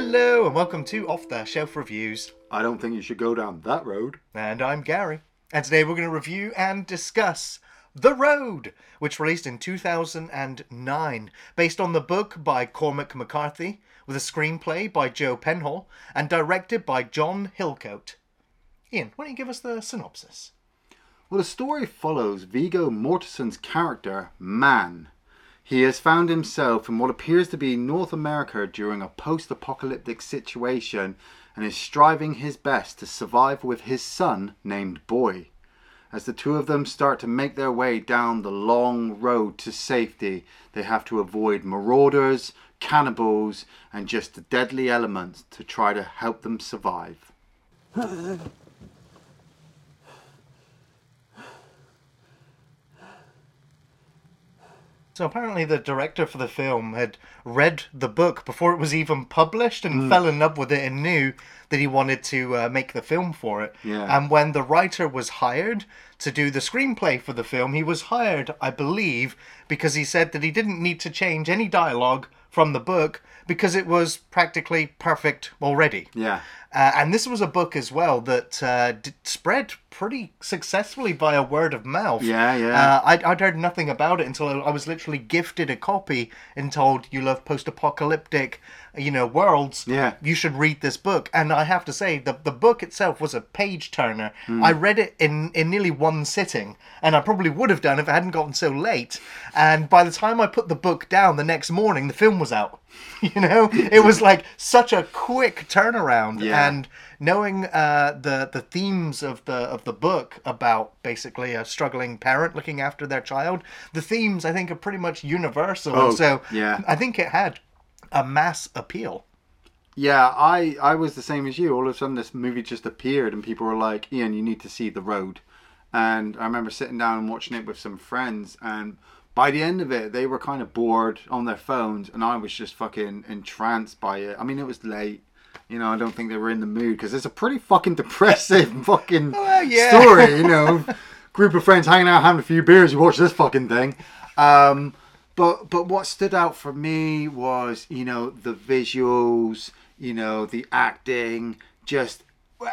Hello and welcome to Off the Shelf Reviews. I don't think you should go down that road. And I'm Gary. And today we're going to review and discuss The Road, which released in 2009, based on the book by Cormac McCarthy, with a screenplay by Joe Penhall, and directed by John Hillcoat. Iain, why don't you give us the synopsis? Well, the story follows Viggo Mortensen's character, Man. He has found himself in what appears to be North America during a post apocalyptic situation and is striving his best to survive with his son named Boy. As the two of them start to make their way down the long road to safety, they have to avoid marauders, cannibals, and just the deadly elements to try to help them survive. So apparently, the director for the film had read the book before it was even published and fell in love with it and knew that he wanted to uh, make the film for it. Yeah. And when the writer was hired to do the screenplay for the film, he was hired, I believe, because he said that he didn't need to change any dialogue from the book because it was practically perfect already. Yeah. Uh, and this was a book as well that uh, spread pretty successfully via word of mouth. Yeah, yeah. Uh, I'd, I'd heard nothing about it until I was literally gifted a copy and told, you love post-apocalyptic, you know, worlds. Yeah. You should read this book. And I have to say, the, the book itself was a page-turner. Hmm. I read it in, in nearly one sitting. And I probably would have done if it hadn't gotten so late. And by the time I put the book down the next morning, the film was out. You know? It was like such a quick turnaround. Yeah. And knowing uh, the the themes of the of the book about basically a struggling parent looking after their child, the themes I think are pretty much universal. Oh, so yeah. I think it had a mass appeal. Yeah, I I was the same as you. All of a sudden, this movie just appeared, and people were like, "Iain, you need to see The Road." And I remember sitting down and watching it with some friends, and by the end of it, they were kind of bored on their phones, and I was just fucking entranced by it. I mean, it was late. You know, I don't think they were in the mood because it's a pretty fucking depressive fucking Well, yeah. story. You know, group of friends hanging out having a few beers. You watch this fucking thing. Um, but but what stood out for me was you know the visuals, you know the acting, just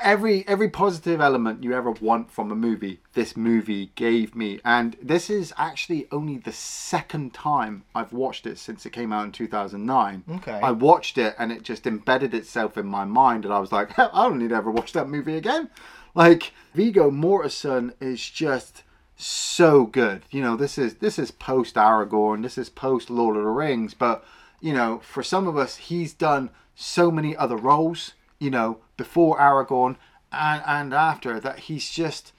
every every positive element you ever want from a movie. This movie gave me, and this is actually only the second time I've watched it since it came out in two thousand nine. Okay. I watched it and it just embedded itself in my mind, and I was like, I don't need to ever watch that movie again. Like Viggo Mortensen is just so good. You know, this is this is post Aragorn, this is post Lord of the Rings, but you know, for some of us, he's done so many other roles. You know, before Aragorn and and after that, he's just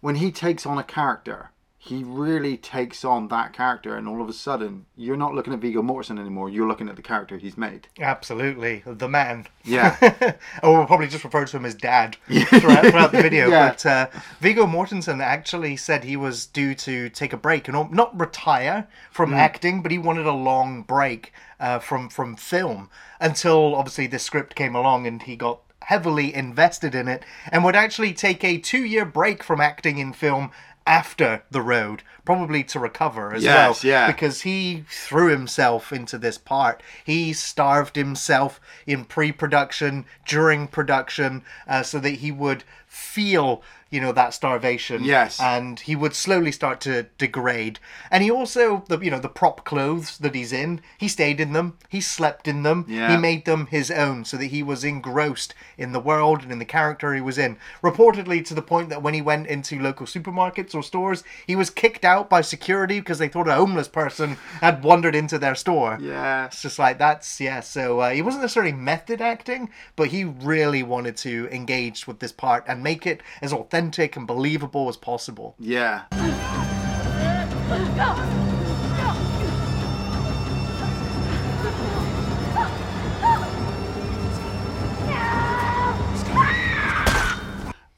when he takes on a character, he really takes on that character, and all of a sudden, you're not looking at Viggo Mortensen anymore. You're looking at the character he's made. Absolutely, the man. Yeah. or we'll probably just refer to him as Dad throughout, throughout the video. Yeah. But uh, Viggo Mortensen actually said he was due to take a break and not retire from Hmm. acting, but he wanted a long break uh, from from film until obviously this script came along and he got heavily invested in it and would actually take a two year break from acting in film after the road probably to recover as Yes, well yeah. because he threw himself into this part. He starved himself in pre-production, during production, uh, so that he would feel, you know, that starvation. Yes. and he would slowly start to degrade. And he also, the you know, the prop clothes that he's in, he stayed in them. He slept in them. Yeah. He made them his own, so that he was engrossed in the world and in the character he was in. Reportedly, to the point that when he went into local supermarkets or stores, he was kicked out by security because they thought a homeless person had wandered into their store. Yeah. It's just like that's yeah. So uh, he wasn't necessarily method acting, but he really wanted to engage with this part and make it as authentic and believable as possible. Yeah.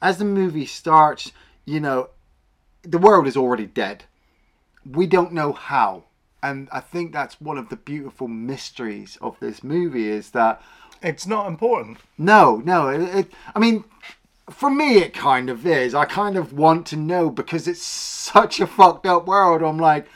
As the movie starts, you know, the world is already dead. We don't know how. And I think that's one of the beautiful mysteries of this movie is that It's not important. no, no. It, it, I mean, for me, it kind of is. I kind of want to know because it's such a fucked up world. I'm like,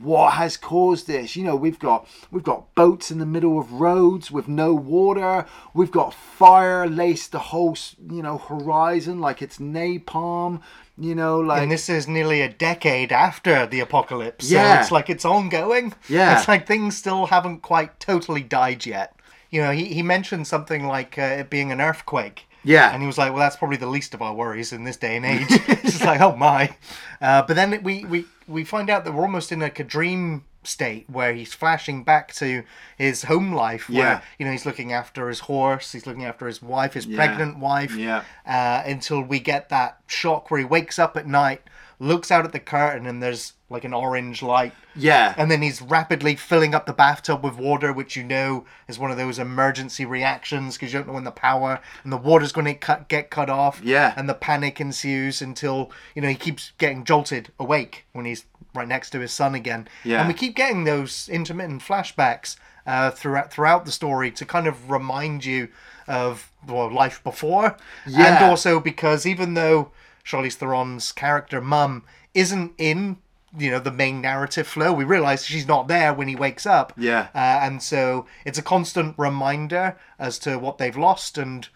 what has caused this you know we've got we've got boats in the middle of roads with no water we've got fire laced the whole you know horizon like it's napalm you know like And this is nearly a decade after the apocalypse. Yeah. So it's like it's ongoing. Yeah. It's like things still haven't quite totally died yet. You know, he, he mentioned something like uh, it being an earthquake. Yeah. And he was like, well, that's probably the least of our worries in this day and age. it's just like, oh my. Uh, but then we, we, we find out that we're almost in like a dream state where he's flashing back to his home life where, Yeah. you know, he's looking after his horse, he's looking after his wife, his Yeah. pregnant wife Yeah. uh, until we get that shock where he wakes up at night, looks out at the curtain, and there's like an orange light. yeah And then he's rapidly filling up the bathtub with water, which you know is one of those emergency reactions because you don't know when the power and the water's going to cut, get cut off. Yeah. And the panic ensues until, you know, he keeps getting jolted awake when he's right next to his son again. Yeah. And we keep getting those intermittent flashbacks uh, throughout throughout the story to kind of remind you of well, life before. Yeah. And also because even though Charlize Theron's character Mum isn't in you know the main narrative flow, we realize she's not there when he wakes up. Yeah. Uh, and so it's a constant reminder as to what they've lost and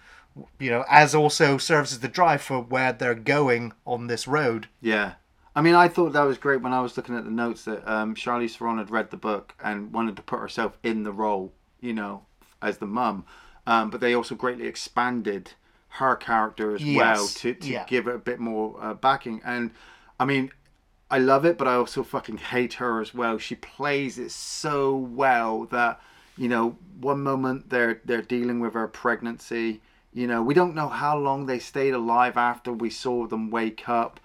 you know as also serves as the drive for where they're going on this road. Yeah. I mean, I thought that was great when I was looking at the notes that um, Charlize Theron had read the book and wanted to put herself in the role, you know, as the mum. Um, but they also greatly expanded her character as well to, to yeah. give it a bit more uh, backing. And I mean, I love it, but I also fucking hate her as well. She plays it so well that you know, one moment they're they're dealing with her pregnancy. You know, we don't know how long they stayed alive after we saw them wake up.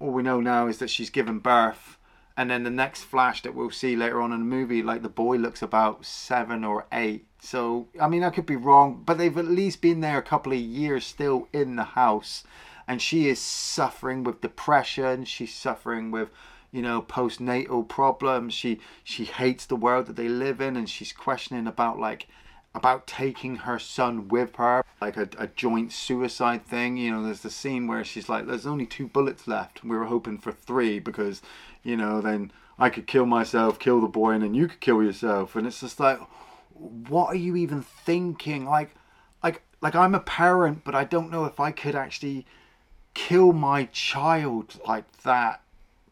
All we know now is that she's given birth, and then the next flash that we'll see later on in the movie, like the boy looks about seven or eight. So I mean, I could be wrong, but they've at least been there a couple of years still in the house, and she is suffering with depression. She's suffering with you know postnatal problems. She she hates the world that they live in and she's questioning about like about taking her son with her like a, a joint suicide thing. You know there's the scene where she's like there's only two bullets left. We were hoping for three because you know then i could kill myself kill the boy and then you could kill yourself. And it's just like what are you even thinking? Like like like i'm a parent but i don't know if i could actually kill my child like that.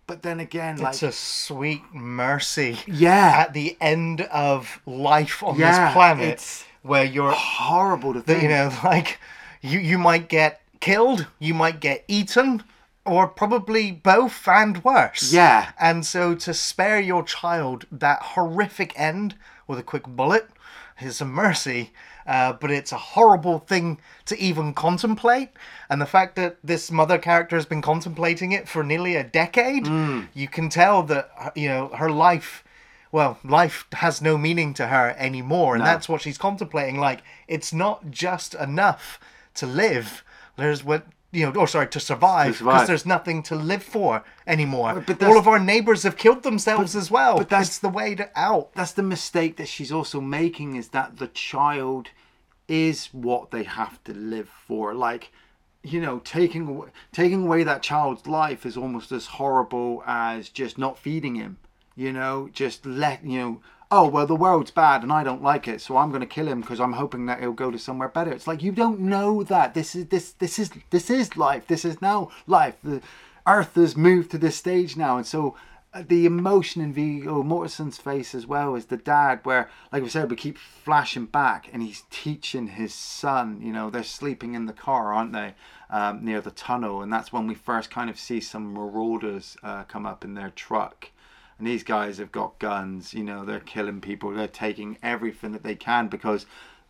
But then again like It's a sweet mercy yeah. at the end of life on Yeah, this planet where you're horrible to think you know like you you might get killed you might get eaten or probably both and worse. Yeah. and so to spare your child that horrific end with a quick bullet is a mercy uh, but it's a horrible thing to even contemplate and the fact that this mother character has been contemplating it for nearly a decade Mm. you can tell that you know her life well, life has no meaning to her anymore, and No. that's what she's contemplating. Like, it's not just enough to live. There's what you know, or sorry, to survive, because there's nothing to live for anymore. But All of our neighbors have killed themselves as well. but that's- it's the way to out. that's the mistake that she's also making is that the child is what they have to live for like you know taking away, taking away that child's life is almost as horrible as just not feeding him you know just let you know oh well the world's bad and i don't like it so i'm going to kill him because i'm hoping that he'll go to somewhere better it's like you don't know that this is this this is this is life this is now life the earth has moved to this stage now and so uh, the emotion in Viggo Mortensen's face as well as the dad, where, like we said, we keep flashing back and he's teaching his son. You know, they're sleeping in the car, aren't they, um, near the tunnel? And that's when we first kind of see some marauders uh, come up in their truck. And these guys have got guns, you know, they're killing people, they're taking everything that they can because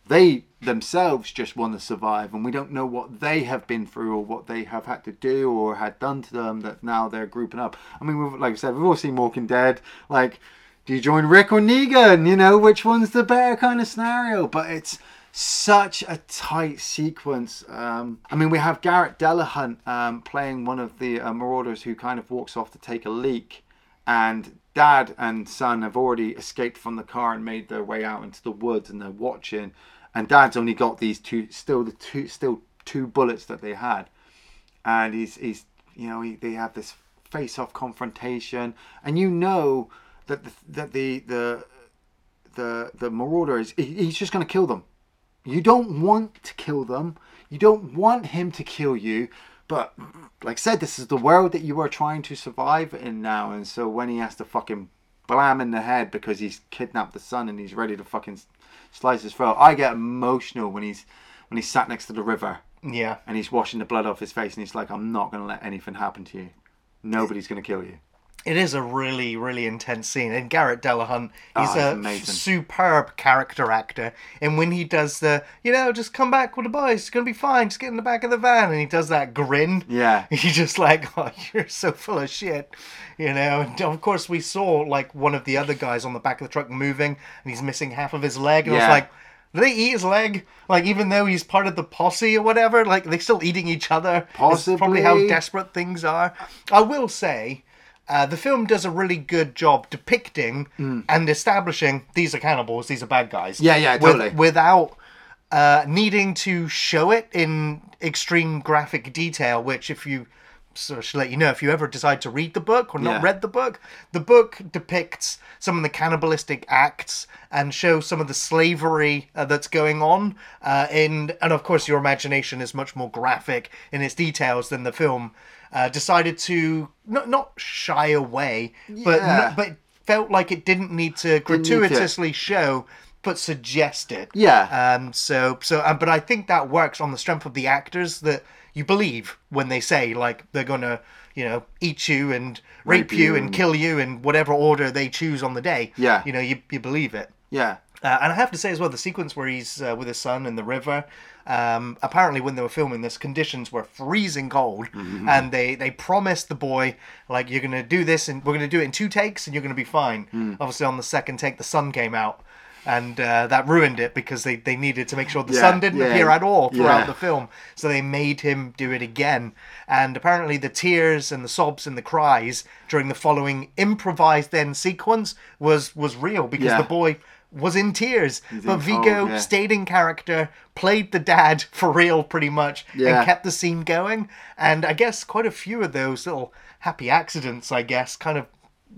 they themselves just want to survive and we don't know what they have been through or what they have had to do or had done to them that now they're grouping up. I mean like i said we've all seen walking dead. Like do you join rick or negan? You know which one's the better kind of scenario? But it's such a tight sequence. Um, i mean we have Garret Dillahunt um, playing one of the uh, marauders who kind of walks off to take a leak and dad and son have already escaped from the car and made their way out into the woods and they're watching and dad's only got these two still the two still two bullets that they had and he's he's you know he, they have this face off confrontation and you know that the that the the the, the marauder is he's just going to kill them. You don't want to kill them. You don't want him to kill you. But like I said, this is the world that you are trying to survive in now. And so when he has to fucking blam in the head because he's kidnapped the son and he's ready to fucking slice his throat, I get emotional when he's when he's sat next to the river Yeah. and he's washing the blood off his face and he's like, I'm not going to let anything happen to you. Nobody's going to kill you. It is a really, really intense scene. And Garret Dillahunt, ah, he's Oh, he's a amazing. superb character actor. And when he does the, you know, just come back with the boys, it's going to be fine, just get in the back of the van. And he does that grin. Yeah. He's just like, oh, you're so full of shit. You know, and of course, we saw like one of the other guys on the back of the truck moving and he's missing half of his leg. And I was like, did they eat his leg? Like, even though he's part of the posse or whatever, like, they're still eating each other. It's probably how desperate things are. I will say, uh, the film does a really good job depicting and establishing these are cannibals, these are bad guys. Yeah, yeah, with- without uh, needing to show it in extreme graphic detail, which, if you so I should let you know if you ever decide to read the book or not Yeah. read the book, the book depicts some of the cannibalistic acts and shows some of the slavery uh, that's going on. Uh, in and of course, your imagination is much more graphic in its details than the film. Uh, decided to not not shy away, but Yeah. but felt like it didn't need to need to. gratuitously show, but suggest it. Yeah. Um. So so. Um, but I think that works on the strength of the actors that you believe when they say like they're gonna you know eat you and rape, Rape you you and and- kill you in whatever order they choose on the day. Yeah. You know you you believe it. Yeah. Uh, and I have to say as well, the sequence where he's uh, with his son in the river. Um, apparently, when they were filming this, conditions were freezing cold, and they they promised the boy like you're gonna do this and we're gonna do it in two takes and you're gonna be fine. Obviously, on the second take, the sun came out, and uh, that ruined it because they, they needed to make sure the Yeah, sun didn't yeah, appear at all throughout yeah. the film. So they made him do it again. And apparently, the tears and the sobs and the cries during the following improvised then sequence was was real because the boy was in tears. but Viggo cold, yeah. stayed in character, played the dad for real pretty much, Yeah. and kept the scene going. And I guess quite a few of those little happy accidents, I guess, kind of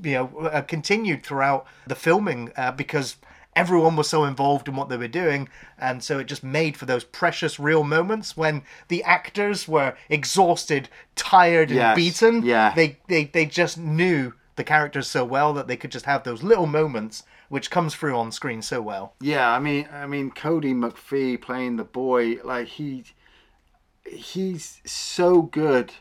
you know uh, continued throughout the filming uh, because everyone was so involved in what they were doing and so it just made for those precious real moments when the actors were exhausted tired and Yes, beaten yeah. they, they they just knew the characters so well that they could just have those little moments which comes through on screen so well Yeah, I mean, I mean, Kodi McPhee playing the boy, like he, he's so good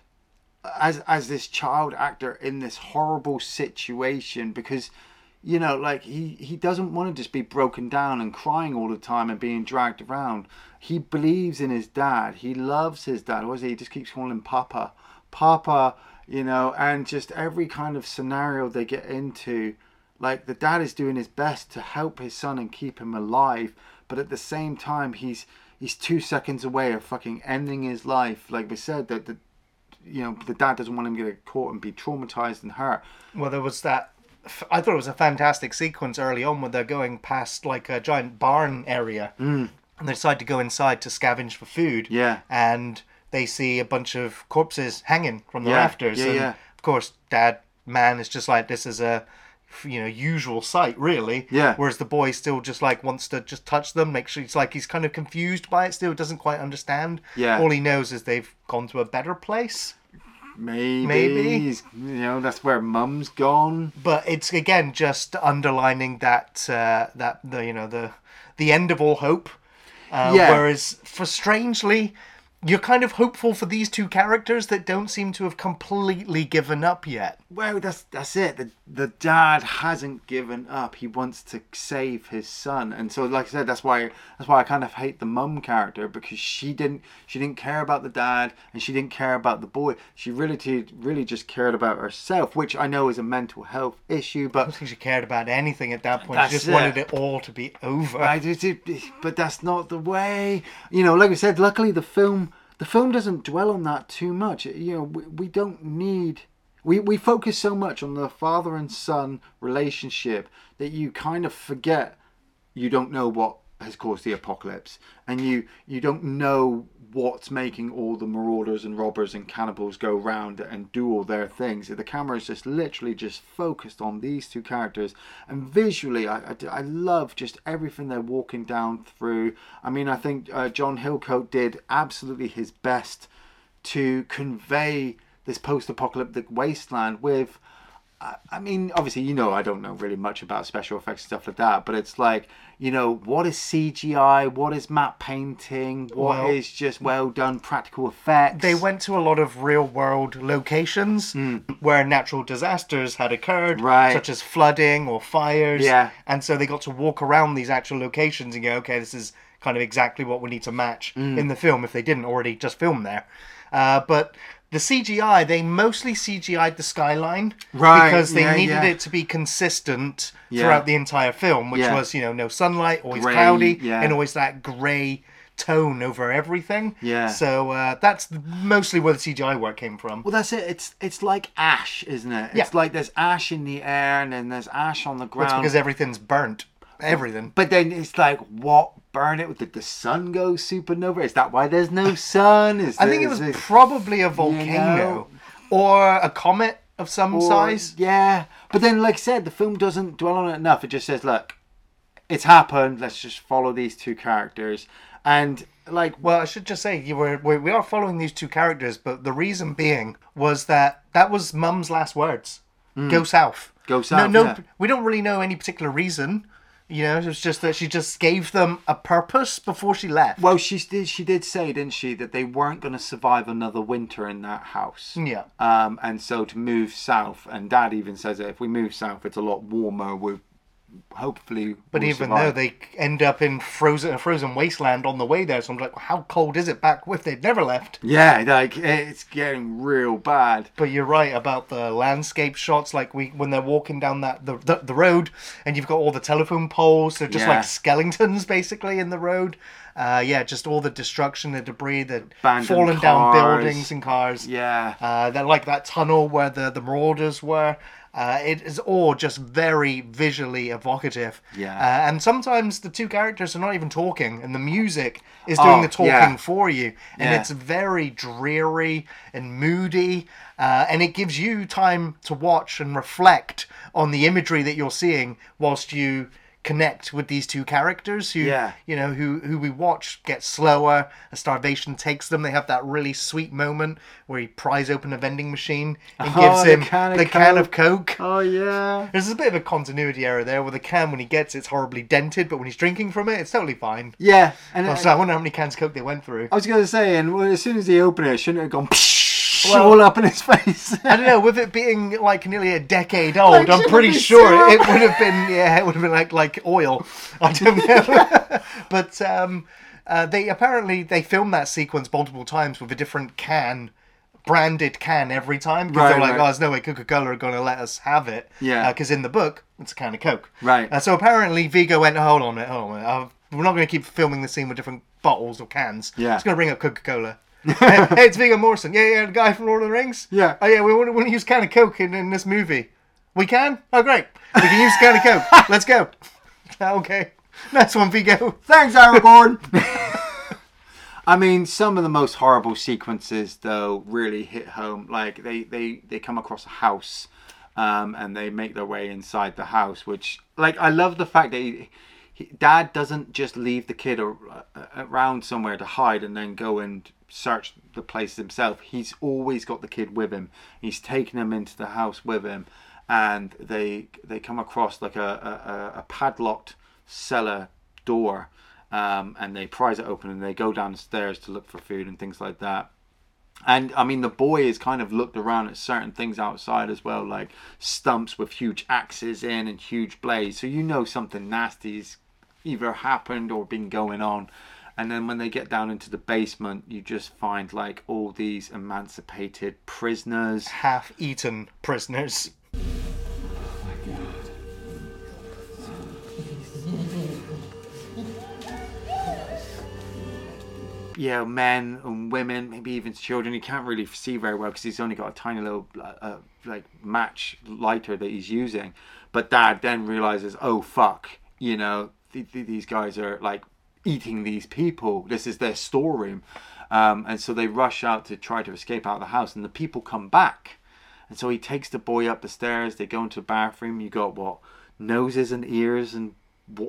as as this child actor in this horrible situation because, you know, like he he doesn't want to just be broken down and crying all the time and being dragged around. He believes in his dad. He loves his dad. Is he? He just keeps calling him Papa, Papa. You know, and just every kind of scenario they get into like the dad is doing his best to help his son and keep him alive but at the same time he's he's two seconds away of fucking ending his life. Like we said that the you know the dad doesn't want him to get caught and be traumatized and hurt. Well there was that i thought it was a fantastic sequence early on when they're going past like a giant barn area. Mm. And they decide to go inside to scavenge for food. Yeah. and they see a bunch of corpses hanging from the Yeah, rafters. Yeah, and yeah. of course dad man is just like this is a you know usual sight really Yeah. whereas the boy still just like wants to just touch them make sure it's like he's kind of confused by it still doesn't quite understand Yeah. all he knows is they've gone to a better place maybe, Maybe. he's- you know that's where mum's gone but it's again just underlining that uh, that the you know the the end of all hope. Uh, Yeah. Whereas for strangely, you're kind of hopeful for these two characters that don't seem to have completely given up yet. well that's that's it the, the dad hasn't given up he wants to save his son and so like i said that's why that's why i kind of hate the mum character because she didn't she didn't care about the dad and she didn't care about the boy she really did- really just cared about herself which i know is a mental health issue I but don't think she cared about anything at that point. She just it. wanted it all to be over. I did but that's not the way. You know, like I said, luckily the film the film doesn't dwell on that too much. You know, we, we don't need. We, we focus so much on the father and son relationship that you kind of forget you don't know what has caused the apocalypse, and you you don't know what's making all the marauders and robbers and cannibals go round and do all their things. The camera is just literally just focused on these two characters, and visually, I, I, I love just everything they're walking down through. I mean, I think uh, John Hillcoat did absolutely his best to convey this post-apocalyptic wasteland with I- I mean, obviously, you know, I don't know really much about special effects and stuff like that, but it's like, you know, what is CGI? What is matte painting? What is Well- just well done practical effects? They went to a lot of real world locations where natural disasters had occurred. Right. such as flooding or fires. Yeah. And so they got to walk around these actual locations and go, okay, this is kind of exactly what we need to match Hmm. in the film if they didn't already just film there. Uh, but the CGI, they mostly CGI'd the skyline Right, because they yeah, needed yeah. it to be consistent Yeah. throughout the entire film, which was, you know, no sunlight, always Grey, cloudy, and always that grey tone over everything. Yeah. So uh, that's mostly where the CGI work came from. Well, that's it. It's it's like ash, isn't it? Yeah. It's like there's ash in the air and then there's ash on the It's ground. because everything's burnt. Everything. But then it's like, what? Burn it? Did the sun go supernova? Is that why there's no sun? Is I think it was probably a volcano know? or a comet of some or- size. Yeah, but then, like I said, the film doesn't dwell on it enough. It just says, "Look, it's happened. Let's just follow these two characters." And like, Well, I should just say you were we, we are following these two characters, but the reason being was that that was Mum's last words. Hmm. Go south. Go No, south, no, yeah. we don't really know any particular reason. You know, it was just that she just gave them a purpose before she left. well, she did. She did say, didn't she, that they weren't going to survive another winter in that house. Yeah. Um, and so to move south, and Dad even says that if we move south, it's a lot warmer. We hopefully. But we'll even survive. though they end up in frozen a frozen wasteland on the way there, so I'm like, well, how cold is it back if they'd never left? Yeah, like it's getting real bad. But you're right about the landscape shots, like we when they're walking down that the the, the road, and you've got all the telephone poles. They're just Yeah. like skeletons basically in the road. Uh, yeah, just all the destruction, the debris, the Abandoned fallen down buildings and cars. Yeah. Uh, that like that tunnel where the the marauders were. Uh, it is all just very visually evocative. Yeah. Uh, and sometimes the two characters are not even talking, and the music is doing Oh, the talking yeah. for you, and Yeah. it's very dreary and moody, uh, and it gives you time to watch and reflect on the imagery that you're seeing whilst you connect with these two characters who Yeah. you know who who we watch get slower as starvation takes them they have that really sweet moment where he pries open a vending machine and Oh, gives the him can of the can of coke Oh yeah. there's a bit of a continuity error there where the can when he gets it's horribly dented but when he's drinking from it it's totally fine Yeah, and Oh, so I wonder how many cans of coke they went through I was gonna say, and well, as soon as he opened it, it shouldn't have gone Well- all up in his face. I don't know. With it being like nearly a decade old, I'm pretty sure syrup? it would have been. Yeah, it would have been like like oil. I don't know. but um, uh, they apparently they filmed that sequence multiple times with a different can. Branded can every time because Right, they're like, right. oh, there's no way Coca Cola are going to let us have it. Yeah. Because in the book, it's a can of Coke. Right. Uh, so apparently, Viggo went, hold on a minute, hold on a minute. Uh, we're not going to keep filming the scene with different bottles or cans. Yeah. It's going to bring up Coca Cola. hey, it's Viggo Morrison. Yeah, yeah, the guy from Lord of the Rings. Yeah. Oh yeah, we want to, want to use a can of Coke in, in this movie. We can? Oh great. We can use a can of Coke. Let's go. okay. Nice one, Viggo. Thanks, Aragorn. I mean, some of the most horrible sequences, though, really hit home. Like they they they come across a house, um, and they make their way inside the house. Which, like, I love the fact that he, he, Dad doesn't just leave the kid uh, around somewhere to hide and then go and search the place himself. He's always got the kid with him. He's taken him into the house with him, and they they come across like a a, a padlocked cellar door um, and they prise it open and they go downstairs to look for food and things like that. And I mean, the boy has kind of looked around at certain things outside as well, like stumps with huge axes in and huge blades. So you know something nasty's either happened or been going on. And then when they get down into the basement, you just find like all these emancipated prisoners. Half-eaten prisoners. yeah, men and women, maybe even children. You can't really see very well because he's only got a tiny little uh, uh, like match lighter that he's using. But Dad then realizes, oh fuck, you know, th- th- these guys are like eating these people. This is their storeroom. Um, and so they rush out to try to escape out of the house, and the people come back. And so he takes the boy up the stairs. They go into a bathroom. You got what noses and ears and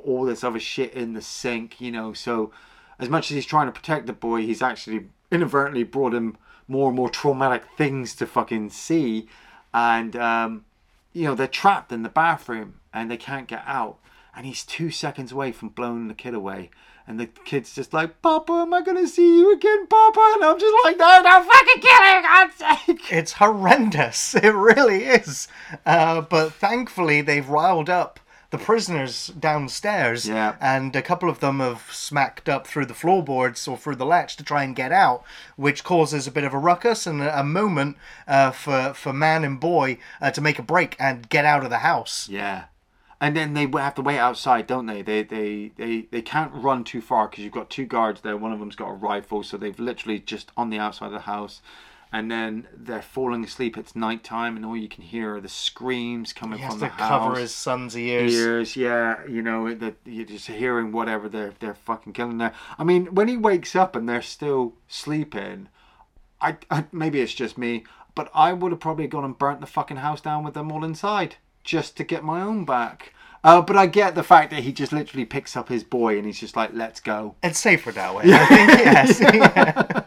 all this other shit in the sink, you know. So, as much as he's trying to protect the boy, he's actually inadvertently brought him more and more traumatic things to fucking see. And, um, you know, they're trapped in the bathroom and they can't get out. And he's two seconds away from blowing the kid away. And the kid's just like, Papa, am I going to see you again, Papa? And I'm just like, no, don't fucking kill him, God's sake. It's horrendous. It really is. Uh, but thankfully, they've riled up the prisoners downstairs, Yeah. and a couple of them have smacked up through the floorboards or through the latch to try and get out, which causes a bit of a ruckus and a, a moment uh, for for man and boy uh, to make a break and get out of the house. Yeah. And then they have to wait outside, don't they? They they they, they can't run too far because you've got two guards there. One of them's got a rifle, so they've literally just on the outside of the house. And then they're falling asleep. It's night time, and all you can hear are the screams coming from the house. He has from to the house. cover his son's ears. ears. Yeah, you know that you're just hearing whatever they're they're fucking killing there. I mean, when he wakes up and they're still sleeping, I, I maybe it's just me, but I would have probably gone and burnt the fucking house down with them all inside just to get my own back. Uh, but I get the fact that he just literally picks up his boy and he's just like, "Let's go." It's safer that way. I think yes. Yeah.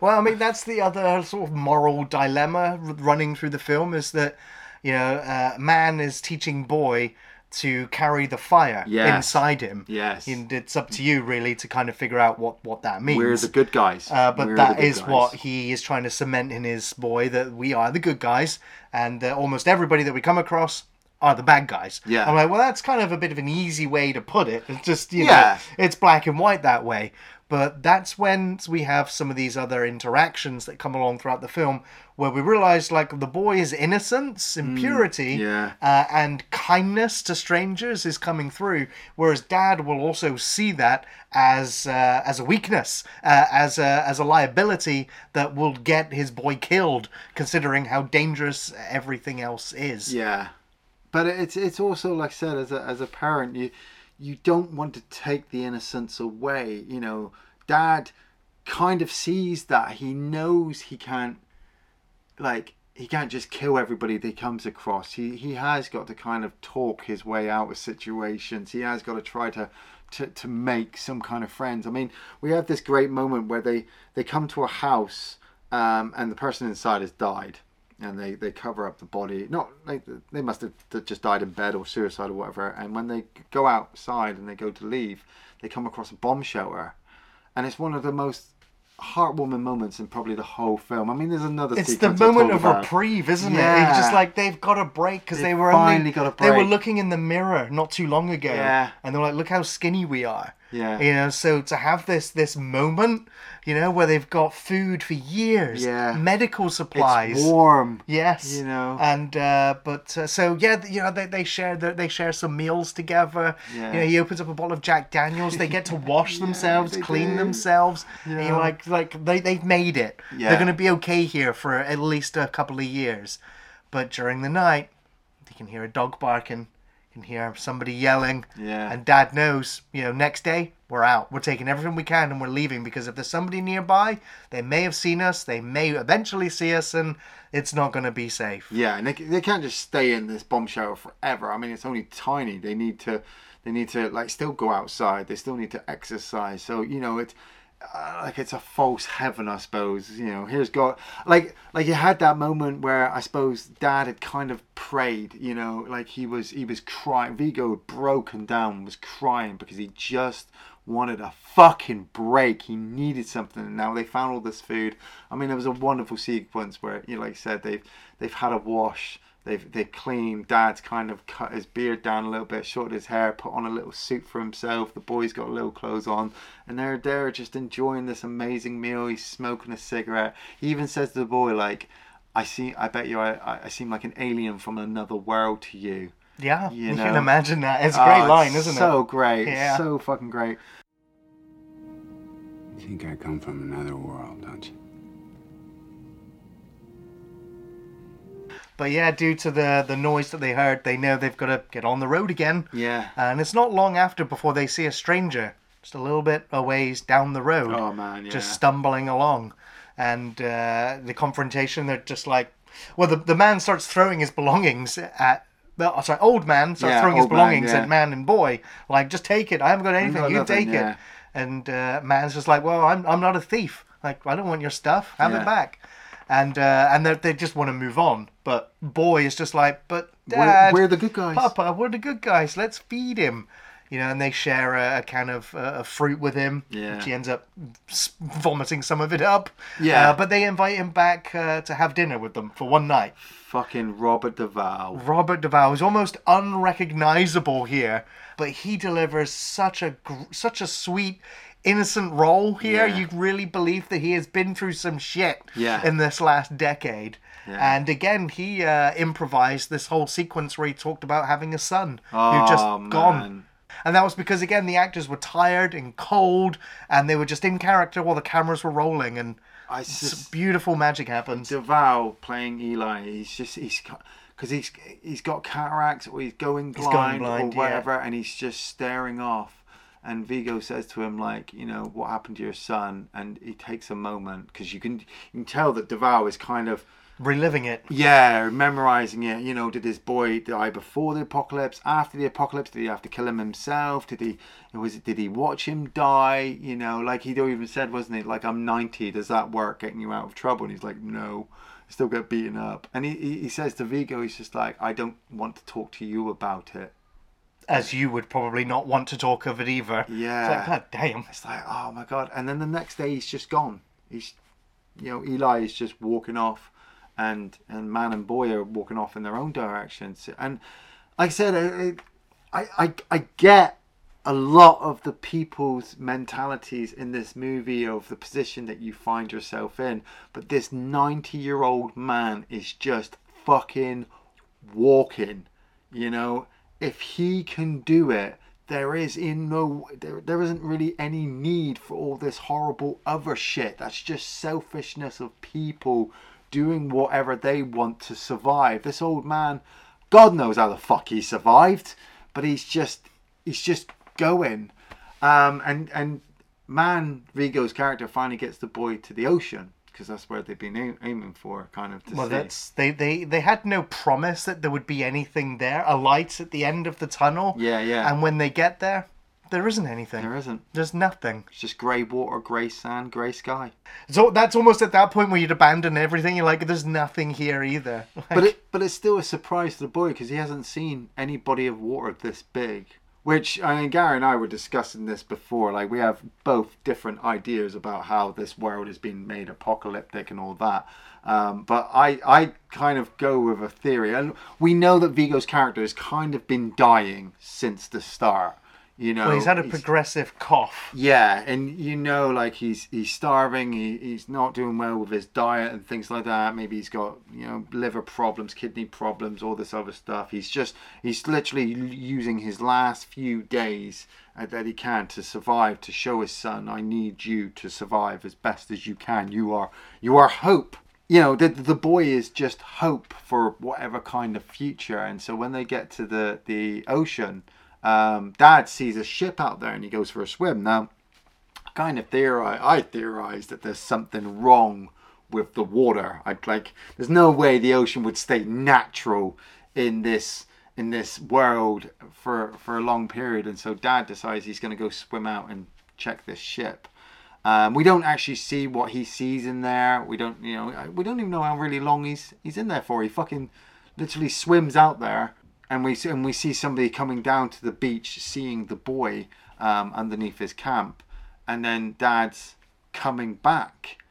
Well, I mean that's the other sort of moral dilemma running through the film is that you know uh, man is teaching boy to carry the fire Yes. inside him. Yes. And it's up to you really to kind of figure out what what that means. We're the good guys. Uh, but We're that is guys. what he is trying to cement in his boy that we are the good guys, and uh, almost everybody that we come across are the bad guys. Yeah. I'm like, well, that's kind of a bit of an easy way to put it. It's just you Yeah. know, it's black and white that way. But that's when we have some of these other interactions that come along throughout the film, where we realize like the boy's innocence and purity, Mm, yeah. uh, and kindness to strangers is coming through, whereas Dad will also see that as uh, as a weakness, uh, as a as a liability that will get his boy killed, considering how dangerous everything else is. Yeah, but it's it's also like I said, as a as a parent, you you don't want to take the innocence away. You know, Dad kind of sees that he knows he can't like he can't just kill everybody that he comes across. He he has got to kind of talk his way out of situations. He has got to try to to, to make some kind of friends. I mean, we have this great moment where they they come to a house um, and the person inside has died. And they, they cover up the body. Not like they must have just died in bed or suicide or whatever. And when they go outside and they go to leave, they come across a bomb shelter, and it's one of the most heartwarming moments in probably the whole film. I mean, there's another. It's the moment of about. reprieve, isn't it? Yeah. It's just like they've got a break because They they were finally only, got a They were looking in the mirror not too long ago, Yeah. and they're like, "Look how skinny we are." Yeah. You know, so to have this this moment, you know, where they've got food for years, Yeah. medical supplies, It's warm. Yes, You know. and uh, but uh, so yeah, you know they, they share the, they share some meals together. Yeah. You know, he opens up a bottle of Jack Daniels. They get to wash themselves, clean do. themselves. Yeah. like like they they've made it. Yeah. They're gonna be okay here for at least a couple of years. But during the night, you can hear a dog barking. Can hear somebody yelling. Yeah. And Dad knows, you know, next day we're out. We're taking everything we can and we're leaving because if there's somebody nearby, they may have seen us. They may eventually see us, and it's not going to be safe. Yeah, and they, they can't just stay in this bomb shelter forever. I mean, it's only tiny. They need to they need to like still go outside. They still need to exercise. So you know, it's uh, like it's a false heaven, I suppose. You know, here's God. Like like you had that moment where I suppose Dad had kind of prayed. You know, like he was he was crying. Viggo had broken down, was crying because he just wanted a fucking break. He needed something, and now they found all this food. I mean, there was a wonderful sequence where, you know, like said, they've they've had a wash. They've they've cleaned. Dad's kind of cut his beard down a little bit, shorted his hair, put on a little suit for himself. The boy's got a little clothes on, and they're they're just enjoying this amazing meal. He's smoking a cigarette. He even says to the boy, like, "I see. I bet you, I I, I seem like an alien from another world to you." Yeah, You you, know. can imagine that. It's a oh, great Oh, line, isn't so it? So great. Yeah. So fucking great. You think I come from another world, don't you? But yeah, due to the the noise that they heard, they know they've got to get on the road again. Yeah. And it's not long after before they see a stranger just a little bit a ways down the road, Oh man, yeah. just stumbling along. And uh, the confrontation, they're just like, well, the, the man starts throwing his belongings at. Well, sorry, old man starts Yeah, throwing his old man, belongings yeah. at man and boy. Like, just take it. I haven't got anything. got you nothing, take it. And uh, man's just like, well, I'm, I'm not a thief. Like, I don't want your stuff. Have it back. And uh, and they they just want to move on. But boy is just like, but We're, dad, we're the good guys. Papa, we're the good guys. Let's feed him. You know, and they share a, a kind of uh, a fruit with him. Yeah. Which he ends up vomiting some of it up. Yeah. Uh, but they invite him back uh, to have dinner with them for one night. Fucking Robert Duvall. Robert Duvall is almost unrecognizable here, but he delivers such a gr- such a sweet, innocent role here. Yeah. You really believe that he has been through some shit Yeah. in this last decade. Yeah. And again, he uh, improvised this whole sequence where he talked about having a son Oh, who just man. gone. And that was because again the actors were tired and cold, and they were just in character while the cameras were rolling, and I just beautiful magic happens. Duvall playing Eli. He's just he's because he's he's got cataracts or he's going going blind, blind, or yeah. whatever, and he's just staring off. And Viggo says to him like, you know, what happened to your son? And he takes a moment because you can you can tell that Duvall is kind of Reliving it. yeah memorizing it. You know, did this boy die before the apocalypse? After the apocalypse, did he have to kill him himself? Did he was it, did he watch him die? You know, like he even said, wasn't it? Like I'm 90. Does that work getting you out of trouble? And he's like, no. I still get beaten up. And he, he says to Viggo, he's just like, I don't want to talk to you about it. As you would probably not want to talk of it either. Yeah. It's like, God damn. It's like, oh my god! And then the next day, he's just gone. He's, you know, Eli is just walking off, and and man and boy are walking off in their own directions. And like I said, I I I, I get a lot of the people's mentalities in this movie of the position that you find yourself in, but this ninety-year-old man is just fucking walking. You know, if he can do it, there is in no there, there isn't really any need for all this horrible other shit. That's just selfishness of people doing whatever they want to survive. This old man, God knows how the fuck he survived, but he's just he's just going. Um, and and man, Viggo's character finally gets the boy to the ocean because that's where they've been aim- aiming for, kind of. To Well, see. that's they, they they had no promise that there would be anything there, a light at the end of the tunnel. yeah, yeah. And when they get there, there isn't anything. there isn't. There's nothing. It's just grey water, grey sand, grey sky. So that's almost at that point where you'd abandon everything. You're like, there's nothing here either. But it, but it's still a surprise to the boy because he hasn't seen any body of water this big. Which I mean, Gary and I were discussing this before. Like we have both different ideas about how this world has been made apocalyptic and all that. Um, but I I kind of go with a theory, and we know that Viggo's character has kind of been dying since the start. You know, well, he's had a he's- progressive cough. yeah, and you know, like he's he's starving. He, he's not doing well with his diet and things like that. Maybe he's got you know liver problems, kidney problems, all this other stuff. He's just he's literally using his last few days uh, that he can to survive to show his son, I need you to survive as best as you can. You are you are hope. You know, the the boy is just hope for whatever kind of future. And so when they get to the the ocean um, dad sees a ship out there and he goes for a swim. Now, kind of theorize, I theorize that there's something wrong with the water. I'd like, there's no way the ocean would stay natural in this in this world for for a long period. And so dad decides he's going to go swim out and check this ship. Um, we don't actually see what he sees in there. We don't, you know, we don't even know how really long he's he's in there for. He fucking literally swims out there, and we see, and we see somebody coming down to the beach, seeing the boy um, underneath his camp, and then Dad's coming back,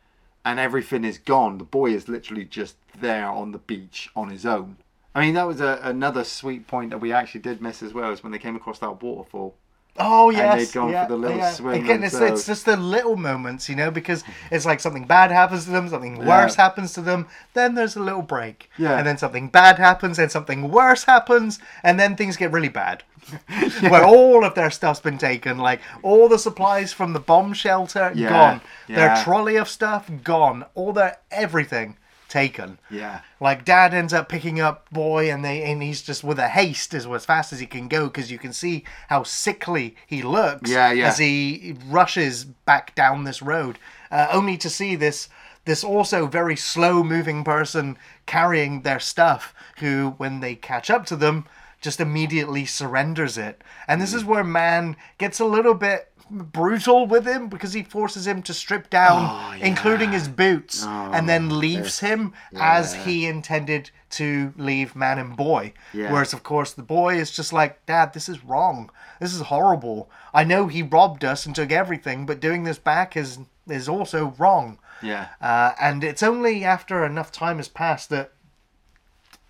and everything is gone. The boy is literally just there on the beach on his own. I mean, that was a, another sweet point that we actually did miss as well, is when they came across that waterfall. Oh And yes, they'd gone for yeah, the little yeah. swim Again, it's, it's just the little moments, you know, because it's like something bad happens to them, something Yeah. worse happens to them, then there's a little break, Yeah. and then something bad happens, and something worse happens, and then things get really bad, where all of their stuff's been taken, like all the supplies from the bomb shelter gone, their trolley of stuff gone, all their everything taken. Yeah. Like dad ends up picking up boy, and they and he's just with a haste as as fast as he can go because you can see how sickly he looks. Yeah, yeah. As he rushes back down this road, uh, only to see this this also very slow moving person carrying their stuff, who when they catch up to them, just immediately surrenders it. And this is where man gets a little bit brutal with him because he forces him to strip down Oh, yeah. including his boots and then leaves him as he intended to leave man and boy Yeah. whereas of course the boy is just like dad this is wrong this is horrible i know he robbed us and took everything but doing this back is is also wrong Yeah. uh, and it's only after enough time has passed that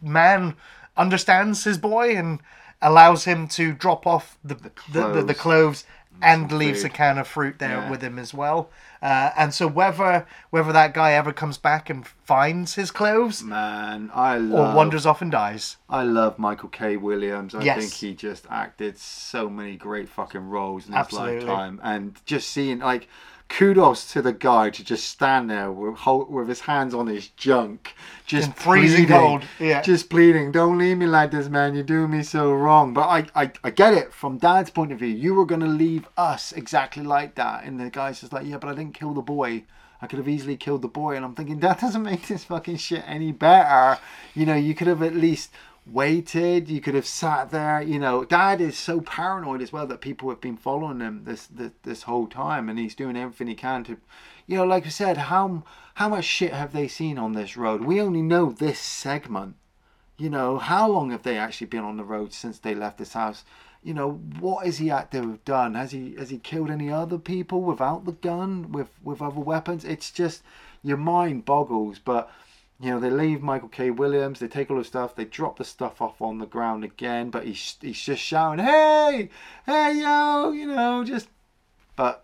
man understands his boy and allows him to drop off the the, the, the, clothes. clothes and leaves food. a can of fruit there Yeah. with him as well. Uh, and so whether whether that guy ever comes back and finds his clothes Man, I or love wanders off and dies. I love Michael K. Williams. I Yes. think he just acted so many great fucking roles in his Absolutely. lifetime, and just seeing like kudos to the guy to just stand there with with his hands on his junk, just In freezing pleading, cold, yeah. just pleading, "Don't leave me like this, man. You're doing me so wrong." But I, I, I get it from Dad's point of view. You were gonna leave us exactly like that, and the guy's just like, "Yeah, but I didn't kill the boy." I could have easily killed the boy, and I'm thinking that doesn't make this fucking shit any better. You know, you could have at least waited. You could have sat there. You know, Dad is so paranoid as well that people have been following him this this, this whole time, and he's doing everything he can to, you know, like I said, how how much shit have they seen on this road? We only know this segment. You know, how long have they actually been on the road since they left this house? You know, what is he had to have done? Has he has he killed any other people without the gun, with with other weapons? It's just your mind boggles. But you know, they leave Michael K. Williams. They take all the stuff. They drop the stuff off on the ground again. But he's he's just shouting, "Hey, hey, yo!" You know, just. But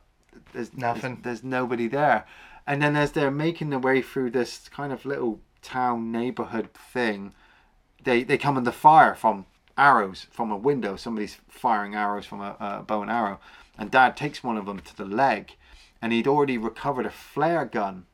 there's Nothing. There's, there's nobody there. And then as they're making their way through this kind of little town neighborhood thing, they they come under fire from arrows from a window. Somebody's firing arrows from a, a bow and arrow, and Dad takes one of them to the leg, and he'd already recovered a flare gun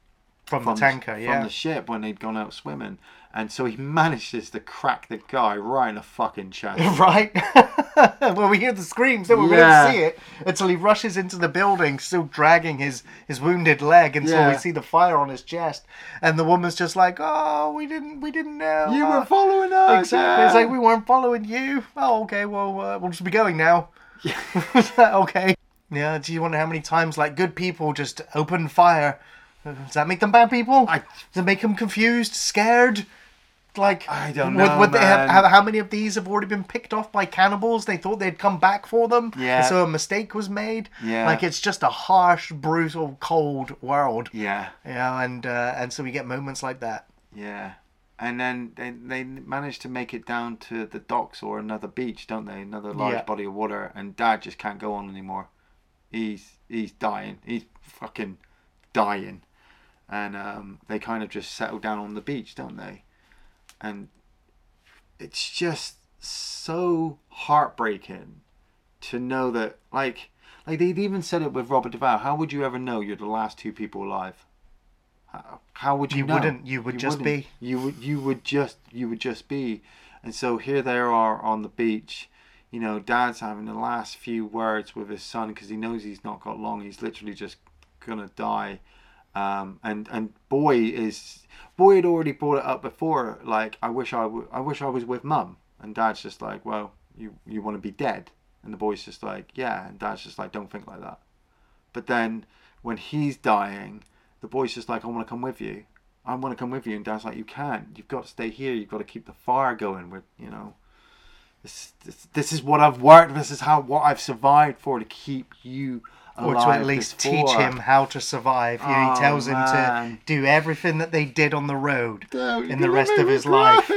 From, from the tanker, yeah. from the ship when they'd gone out swimming, and so he manages to crack the guy right in the fucking chest. right? well, we hear the screams, don't we? We don't see it until he rushes into the building, still dragging his, his wounded leg until we see the fire on his chest. And the woman's just like, "Oh, we didn't, we didn't know." you uh, were following us. exactly. It's like we weren't following you. Oh, okay. Well, uh, we'll just be going now. okay. Yeah. Do you wonder how many times like good people just open fire? Does that make them bad people? I- Does it make them confused, scared? Like I don't know, would they have, how many of these have already been picked off by cannibals? They thought they'd come back for them, Yeah. so a mistake was made. Yeah. like it's just a harsh, brutal, cold world. yeah. You know, and uh, and so we get moments like that. Yeah. And then they, they manage to make it down to the docks or another beach, don't they? Another large Yeah. body of water, and Dad just can't go on anymore. He's he's dying. He's fucking dying, and um, they kind of just settle down on the beach, don't they? And it's just so heartbreaking to know that, like, like they'd even said it with Robert Duvall. How would you ever know you're the last two people alive? How, how would you, You know? wouldn't. You would just wouldn't. be. You would. You would just. You would just be. And so here they are on the beach. You know, Dad's having the last few words with his son because he knows he's not got long. He's literally just gonna die. Um, and and boy is boy had already brought it up before. Like I wish I w- I wish I was with mum. And Dad's just like, well, you you want to be dead. And the boy's just like, yeah. And Dad's just like, don't think like that. But then when he's dying, the boy's just like, I want to come with you. I want to come with you. And Dad's like, you can't. You've got to stay here. You've got to keep the fire going. With you know, this, this this is what I've worked. This is how what I've survived for to keep you Or to at least teach him how to survive. You know, Oh, he tells him to do everything that they did on the road Don't in the rest of his life.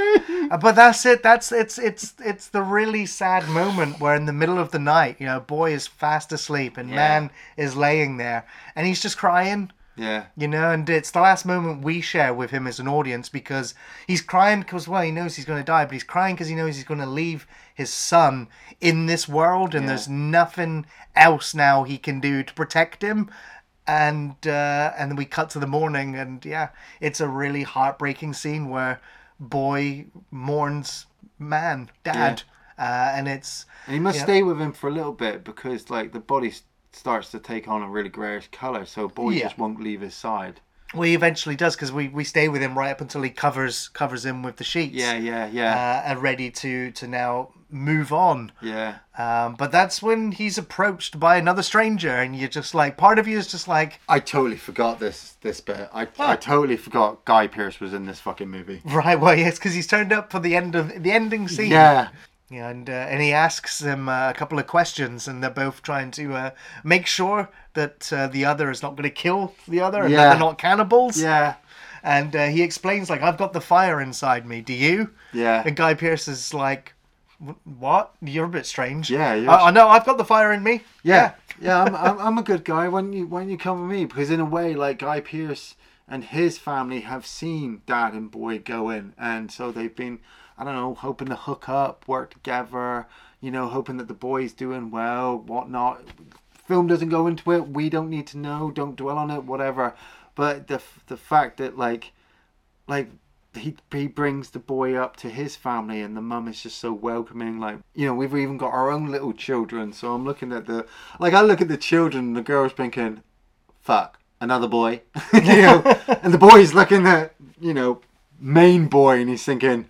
Uh, But that's it. That's it's it's it's the really sad moment where in the middle of the night, you know, boy is fast asleep and Yeah. man is laying there and he's just crying. Yeah. You know, and it's the last moment we share with him as an audience because he's crying because, well, he knows he's going to die, but he's crying because he knows he's going to leave his son in this world and Yeah. there's nothing else now he can do to protect him. and uh, and then we cut to the morning, and yeah, it's a really heartbreaking scene where boy mourns man, dad, uh, and it's And he must Yeah. stay with him for a little bit because like the body s- starts to take on a really greyish colour, so boy Yeah. just won't leave his side. well, he eventually does because we, we stay with him right up until he covers covers him with the sheets. Yeah, yeah, Uh, yeah, and ready to to now move on. yeah. Um, but that's when he's approached by another stranger, and you're just like, part of you is just like, I totally forgot this this bit. I, Oh. I totally forgot Guy Pearce was in this fucking movie. right, well, yes, because he's turned up for the end of the ending scene. Yeah, and uh, and he asks him uh, a couple of questions, and they're both trying to uh, make sure that uh, the other is not going to kill the other, and that they're not cannibals. yeah, And uh, he explains like, "I've got the fire inside me. Do you?" yeah. And Guy Pearce is like, "What? You're a bit strange." Yeah, you're- I, I know. I've got the fire in me. Yeah, yeah, I'm, I'm, I'm a good guy. When you when you come with me, because in a way, like Guy Pearce and his family have seen Dad and Boy go in, and so they've been, I don't know, hoping to hook up, work together. You know, hoping that the boy's doing well, whatnot. Film doesn't go into it. We don't need to know. Don't dwell on it. Whatever. But the the fact that like, like he he brings the boy up to his family and the mum is just so welcoming like you know we've even got our own little children so i'm looking at the like i look at the children and the girl's thinking fuck another boy you know and the boy's looking at you know main boy and he's thinking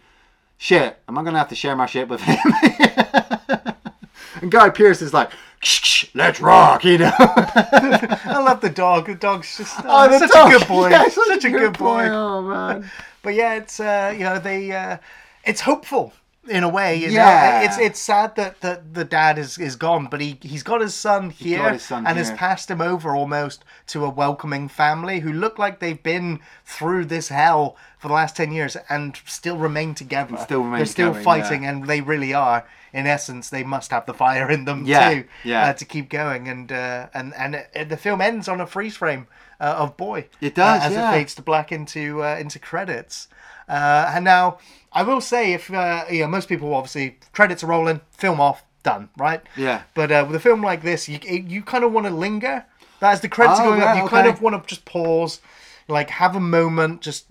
shit am i gonna have to share my shit with him and Guy Pearce is like "Ksh, ksh, let's rock you know I love the dog. The dog's just oh, Oh, the such dog. a good boy. Yeah, such, a good boy. oh man But yeah, it's uh, you know they uh, it's hopeful in a way. You Yeah. know? it's it's sad that the, the dad is, is gone, but he he's got his son here his son and has passed him over almost to a welcoming family who look like they've been through this hell for the last ten years and still remain together. still remain They're still fighting, and they really are. In essence, they must have the fire in them Yeah, too, yeah. uh, to keep going. And uh, and and it, the film ends on a freeze frame uh, of boy. It does, uh, as yeah. it fades to black into uh, into credits. Uh, and now I will say, if uh, you know, most people obviously credits are rolling, film off, done, right? Yeah. But uh, with a film like this, you you kind of want to linger. As the credits are Oh, going up, you kind of want to just pause, like have a moment, just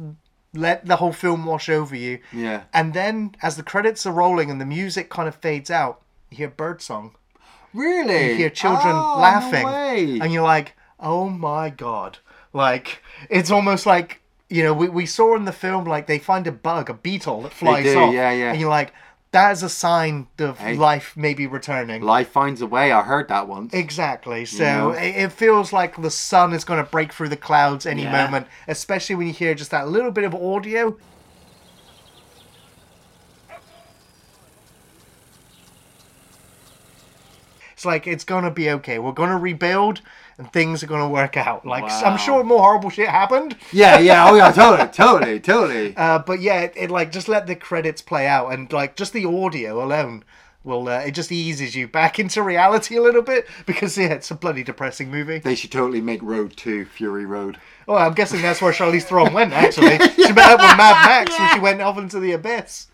let the whole film wash over you. Yeah. And then as the credits are rolling and the music kind of fades out, you hear birdsong really you hear children Oh, no laughing way. and you're like oh my god like it's almost like you know we, we saw in the film like they find a bug a beetle that flies do, off yeah, yeah. and you're like that is a sign of Hey. life maybe returning Life finds a way. I heard that once. Exactly. So it feels like the sun is going to break through the clouds any Yeah. moment, especially when you hear just that little bit of audio. It's like it's going to be okay. We're going to rebuild and things are going to work out. Like Wow. I'm sure more horrible shit happened. Yeah, yeah, oh yeah, totally, totally, totally. Uh, but yeah, it, it like just let the credits play out and like just the audio alone will uh, it just eases you back into reality a little bit because yeah, it's a bloody depressing movie. They should totally make Road 2 Fury Road. Oh, I'm guessing that's where Charlize Theron went. Actually, she met up with Mad Max when she went off into the abyss.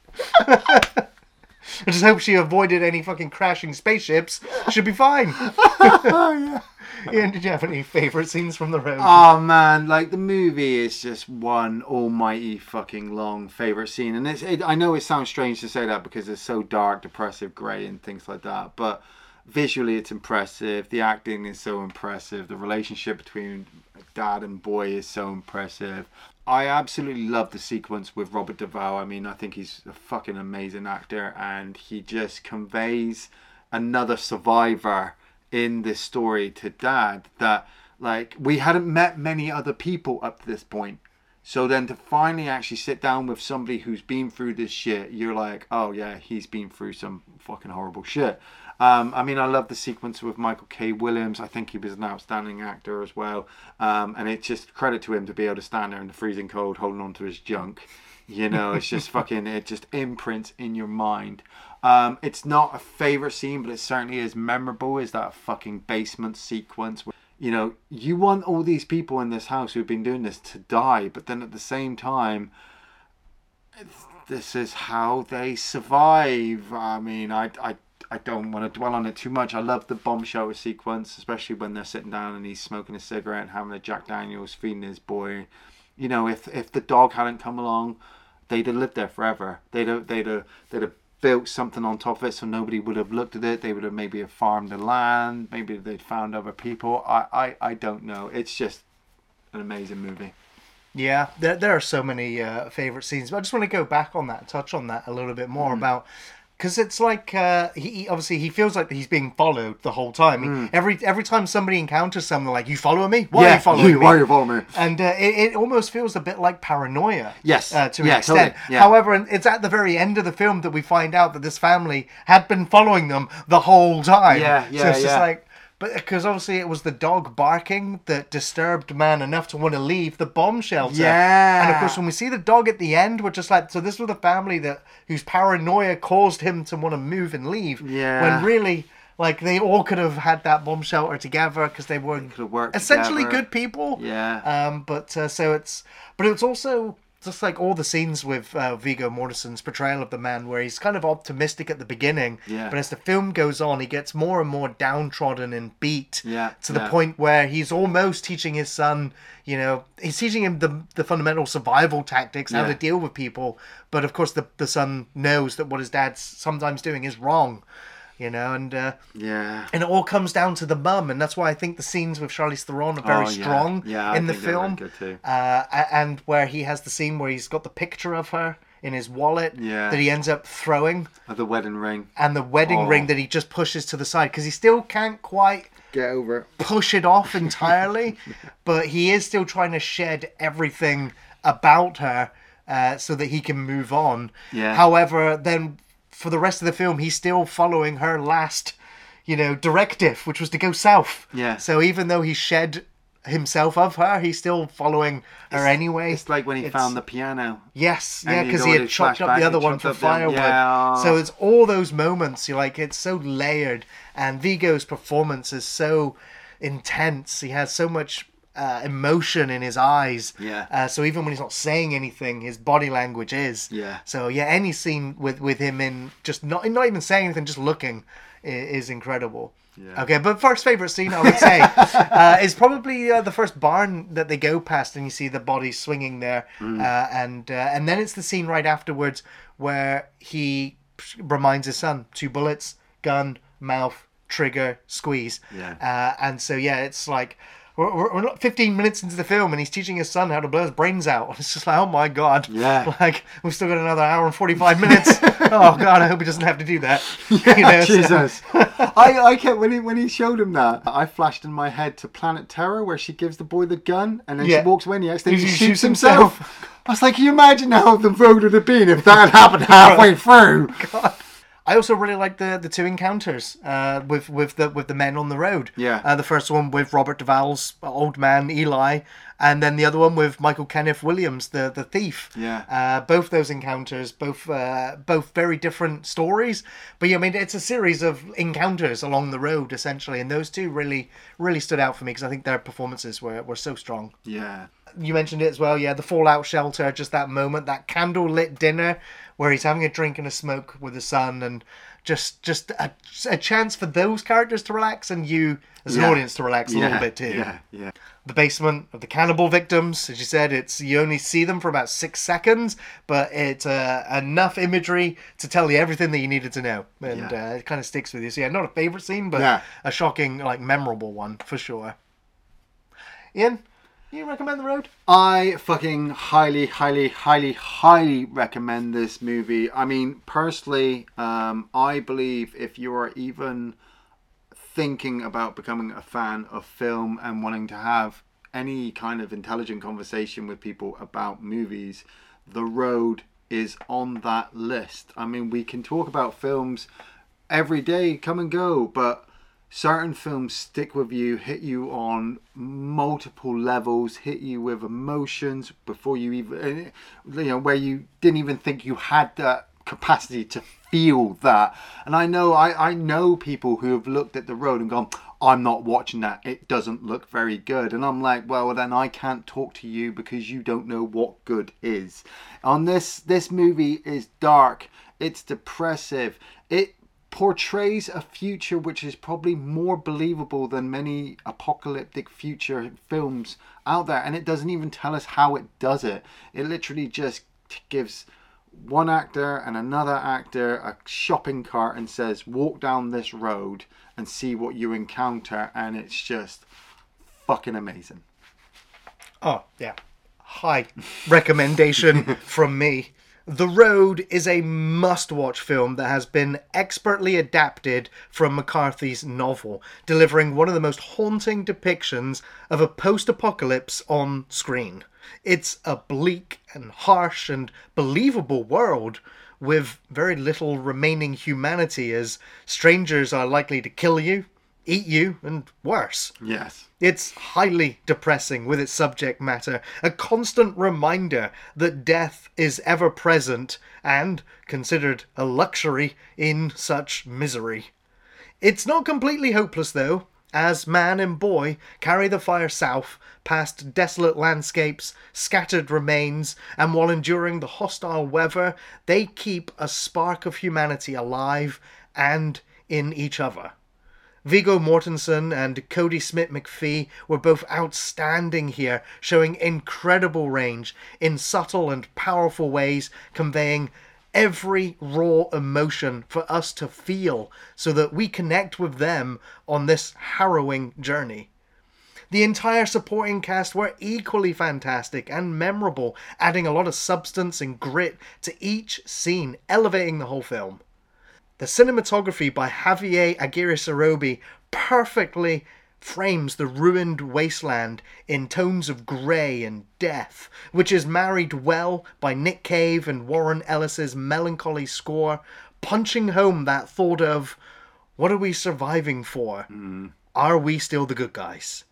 I just hope she avoided any fucking crashing spaceships. She'll be fine. oh yeah. Iain, did you have any favourite scenes from the road? Oh man, like the movie is just one almighty fucking long favorite scene, and it's. It, I know it sounds strange to say that because it's so dark, depressive, grey, and things like that, but visually it's impressive. The acting is so impressive. The relationship between dad and boy is so impressive. I absolutely love the sequence with Robert Duvall. I mean, I think he's a fucking amazing actor, and he just conveys another survivor in this story to dad that like we hadn't met many other people up to this point so then to finally actually sit down with somebody who's been through this shit you're like oh yeah he's been through some fucking horrible shit um, I mean, I love the sequence with Michael K. Williams. I think he was an outstanding actor as well. Um, and it's just credit to him to be able to stand there in the freezing cold holding on to his junk. You know, it's just fucking, it just imprints in your mind. Um, it's not a favorite scene, but it certainly is memorable. Is that fucking basement sequence? Where, you know, you want all these people in this house who've been doing this to die, but then at the same time, it's- this is how they survive. I mean, I, I, I don't want to dwell on it too much. I love the bombshell sequence, especially when they're sitting down and he's smoking a cigarette and having a Jack Daniels, feeding his boy. You know, if if the dog hadn't come along, they'd have lived there forever. They'd have they'd have they'd have built something on top of it so nobody would have looked at it. They would have maybe have farmed the land. Maybe they'd found other people. I I, I don't know. It's just an amazing movie. Yeah, there, there are so many uh, favorite scenes, but I just want to go back on that, touch on that a little bit more about because it's like uh, he, obviously he feels like he's being followed the whole time. He- Every every time somebody encounters someone, like you following me, why are you following me? why are you following me? and uh, it, it almost feels a bit like paranoia. Yes. uh, to an extent. totally. Yeah. However, it's at the very end of the film that we find out that this family had been following them the whole time. Yeah, So yeah, just yeah. like. But because obviously it was the dog barking that disturbed man enough to want to leave the bomb shelter. Yeah. And of course, when we see the dog at the end, we're just like, so this was the family that whose paranoia caused him to want to move and leave. Yeah. When really, like, they all could have had that bomb shelter together because they were worked essentially together. good people. Yeah. Um, but uh, so it's, but it's also just like all the scenes with uh, Viggo Mortensen's portrayal of the man, where he's kind of optimistic at the beginning, Yeah. but as the film goes on, he gets more and more downtrodden and beat. Yeah, To the yeah. point where he's almost teaching his son, you know, he's teaching him the the fundamental survival tactics, how to deal with people. But of course, the the son knows that what his dad's sometimes doing is wrong. You know, and uh, Yeah. and it all comes down to the mum, and that's why I think the scenes with Charlize Theron are very Oh, yeah. strong Yeah, in the film. Uh, and where he has the scene where he's got the picture of her in his wallet Yeah. that he ends up throwing, Of the wedding ring. and the wedding Oh. ring that he just pushes to the side because he still can't quite Get over it. push it off entirely, but he is still trying to shed everything about her uh, so that he can move on. Yeah. However, then for the rest of the film, he's still following her last, you know, directive, which was to go south. Yeah. So even though he shed himself of her, he's still following her anyway. It's like when he It's- found the piano. Yes, yeah, because he had chopped up the other one for up the other- firewood. Yeah. So it's all those moments. You like it's so layered, and Viggo's performance is so intense. He has so much uh, emotion in his eyes. Yeah. Uh, so even when he's not saying anything, his body language is. Yeah. So yeah, any scene with with him in just not not even saying anything, just looking, i- is incredible. Yeah. Okay, but first favorite scene I would say uh, is probably uh, the first barn that they go past, and you see the body swinging there, Mm. uh, and uh, and then it's the scene right afterwards where he reminds his son two bullets, gun, mouth, trigger, squeeze. Yeah. Uh, and so yeah, it's like. We're, we're we're not 15 minutes into the film and he's teaching his son how to blow his brains out. It's just like, oh my god. Yeah. Like, we've still got another hour and 45 minutes. oh god, I hope he doesn't have to do that. You know, so- Jesus. I, I kept when he when he showed him that, I flashed in my head to Planet Terror where she gives the boy the gun and then Yeah. she walks away and he accidentally shoots, shoots himself. himself. I was like, can you imagine how the road would have been if that had happened halfway through? I also really like the the two encounters uh, with with the with the men on the road. Yeah. Uh, the first one with Robert Duvall's old man Eli, and then the other one with Michael Kenneth Williams, the the thief. Yeah. Uh, both those encounters, both uh, both very different stories, but yeah, I mean it's a series of encounters along the road essentially, and those two really really stood out for me because I think their performances were were so strong Yeah. You mentioned it as well, yeah, the fallout shelter, just that moment, that candle lit dinner where he's having a drink and a smoke with his son and just just a, a chance for those characters to relax and you as an Yeah. audience to relax a yeah. little bit too. Yeah. Yeah. The basement of the cannibal victims, as you said, it's you only see them for about six seconds, but it's uh, enough imagery to tell you everything that you needed to know, and Yeah. uh, it kind of sticks with you. So yeah, not a favorite scene, but Yeah. a shocking, like memorable one for sure. Iain, you recommend the road? I fucking highly, highly, highly, highly recommend this movie. I mean, personally, um, I believe if you are even thinking about becoming a fan of film and wanting to have any kind of intelligent conversation with people about movies, The Road is on that list. I mean, we can talk about films every day, come and go, but certain films stick with you, hit you on multiple levels, hit you with emotions before you even, eh, you know, where you didn't even think you had that capacity to feel that. And I know, I, I know people who have looked at the road and gone, I'm not watching that. It doesn't look very good. And I'm like, well, then I can't talk to you because you don't know what good is. On this, this movie is dark. It's depressive. It portrays a future which is probably more believable than many apocalyptic future films out there and it doesn't even tell us how it does it it literally just gives one actor and another actor a shopping cart and says walk down this road and see what you encounter and it's just fucking amazing Oh, yeah. High recommendation from me. The Road is a must watch film that has been expertly adapted from McCarthy's novel, delivering one of the most haunting depictions of a post apocalypse on screen. It's a bleak and harsh and believable world with very little remaining humanity as strangers are likely to kill you, eat you, and worse. yes It's highly depressing with its subject matter, a constant reminder that death is ever present and considered a luxury in such misery. It's not completely hopeless, though, as man and boy carry the fire south past desolate landscapes, scattered remains, and while enduring the hostile weather, they keep a spark of humanity alive and in each other. Viggo Mortensen and Kodi Smit-McPhee were both outstanding here, showing incredible range in subtle and powerful ways, conveying every raw emotion for us to feel so that we connect with them on this harrowing journey. The entire supporting cast were equally fantastic and memorable, adding a lot of substance and grit to each scene, elevating the whole film. The cinematography by Javier Aguirresarobe perfectly frames the ruined wasteland in tones of grey and death, which is married well by Nick Cave and Warren Ellis's melancholy score, punching home that thought of what are we surviving for? Mm. Are we still the good guys?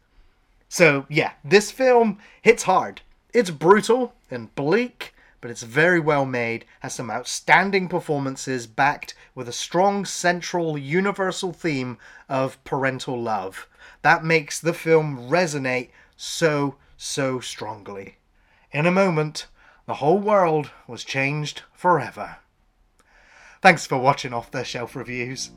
So, yeah, this film hits hard. It's brutal and bleak, but it's very well made, has some outstanding performances backed with a strong central universal theme of parental love. That makes the film resonate so, so strongly. In a moment, the whole world was changed forever. Thanks for watching Off the Shelf Reviews.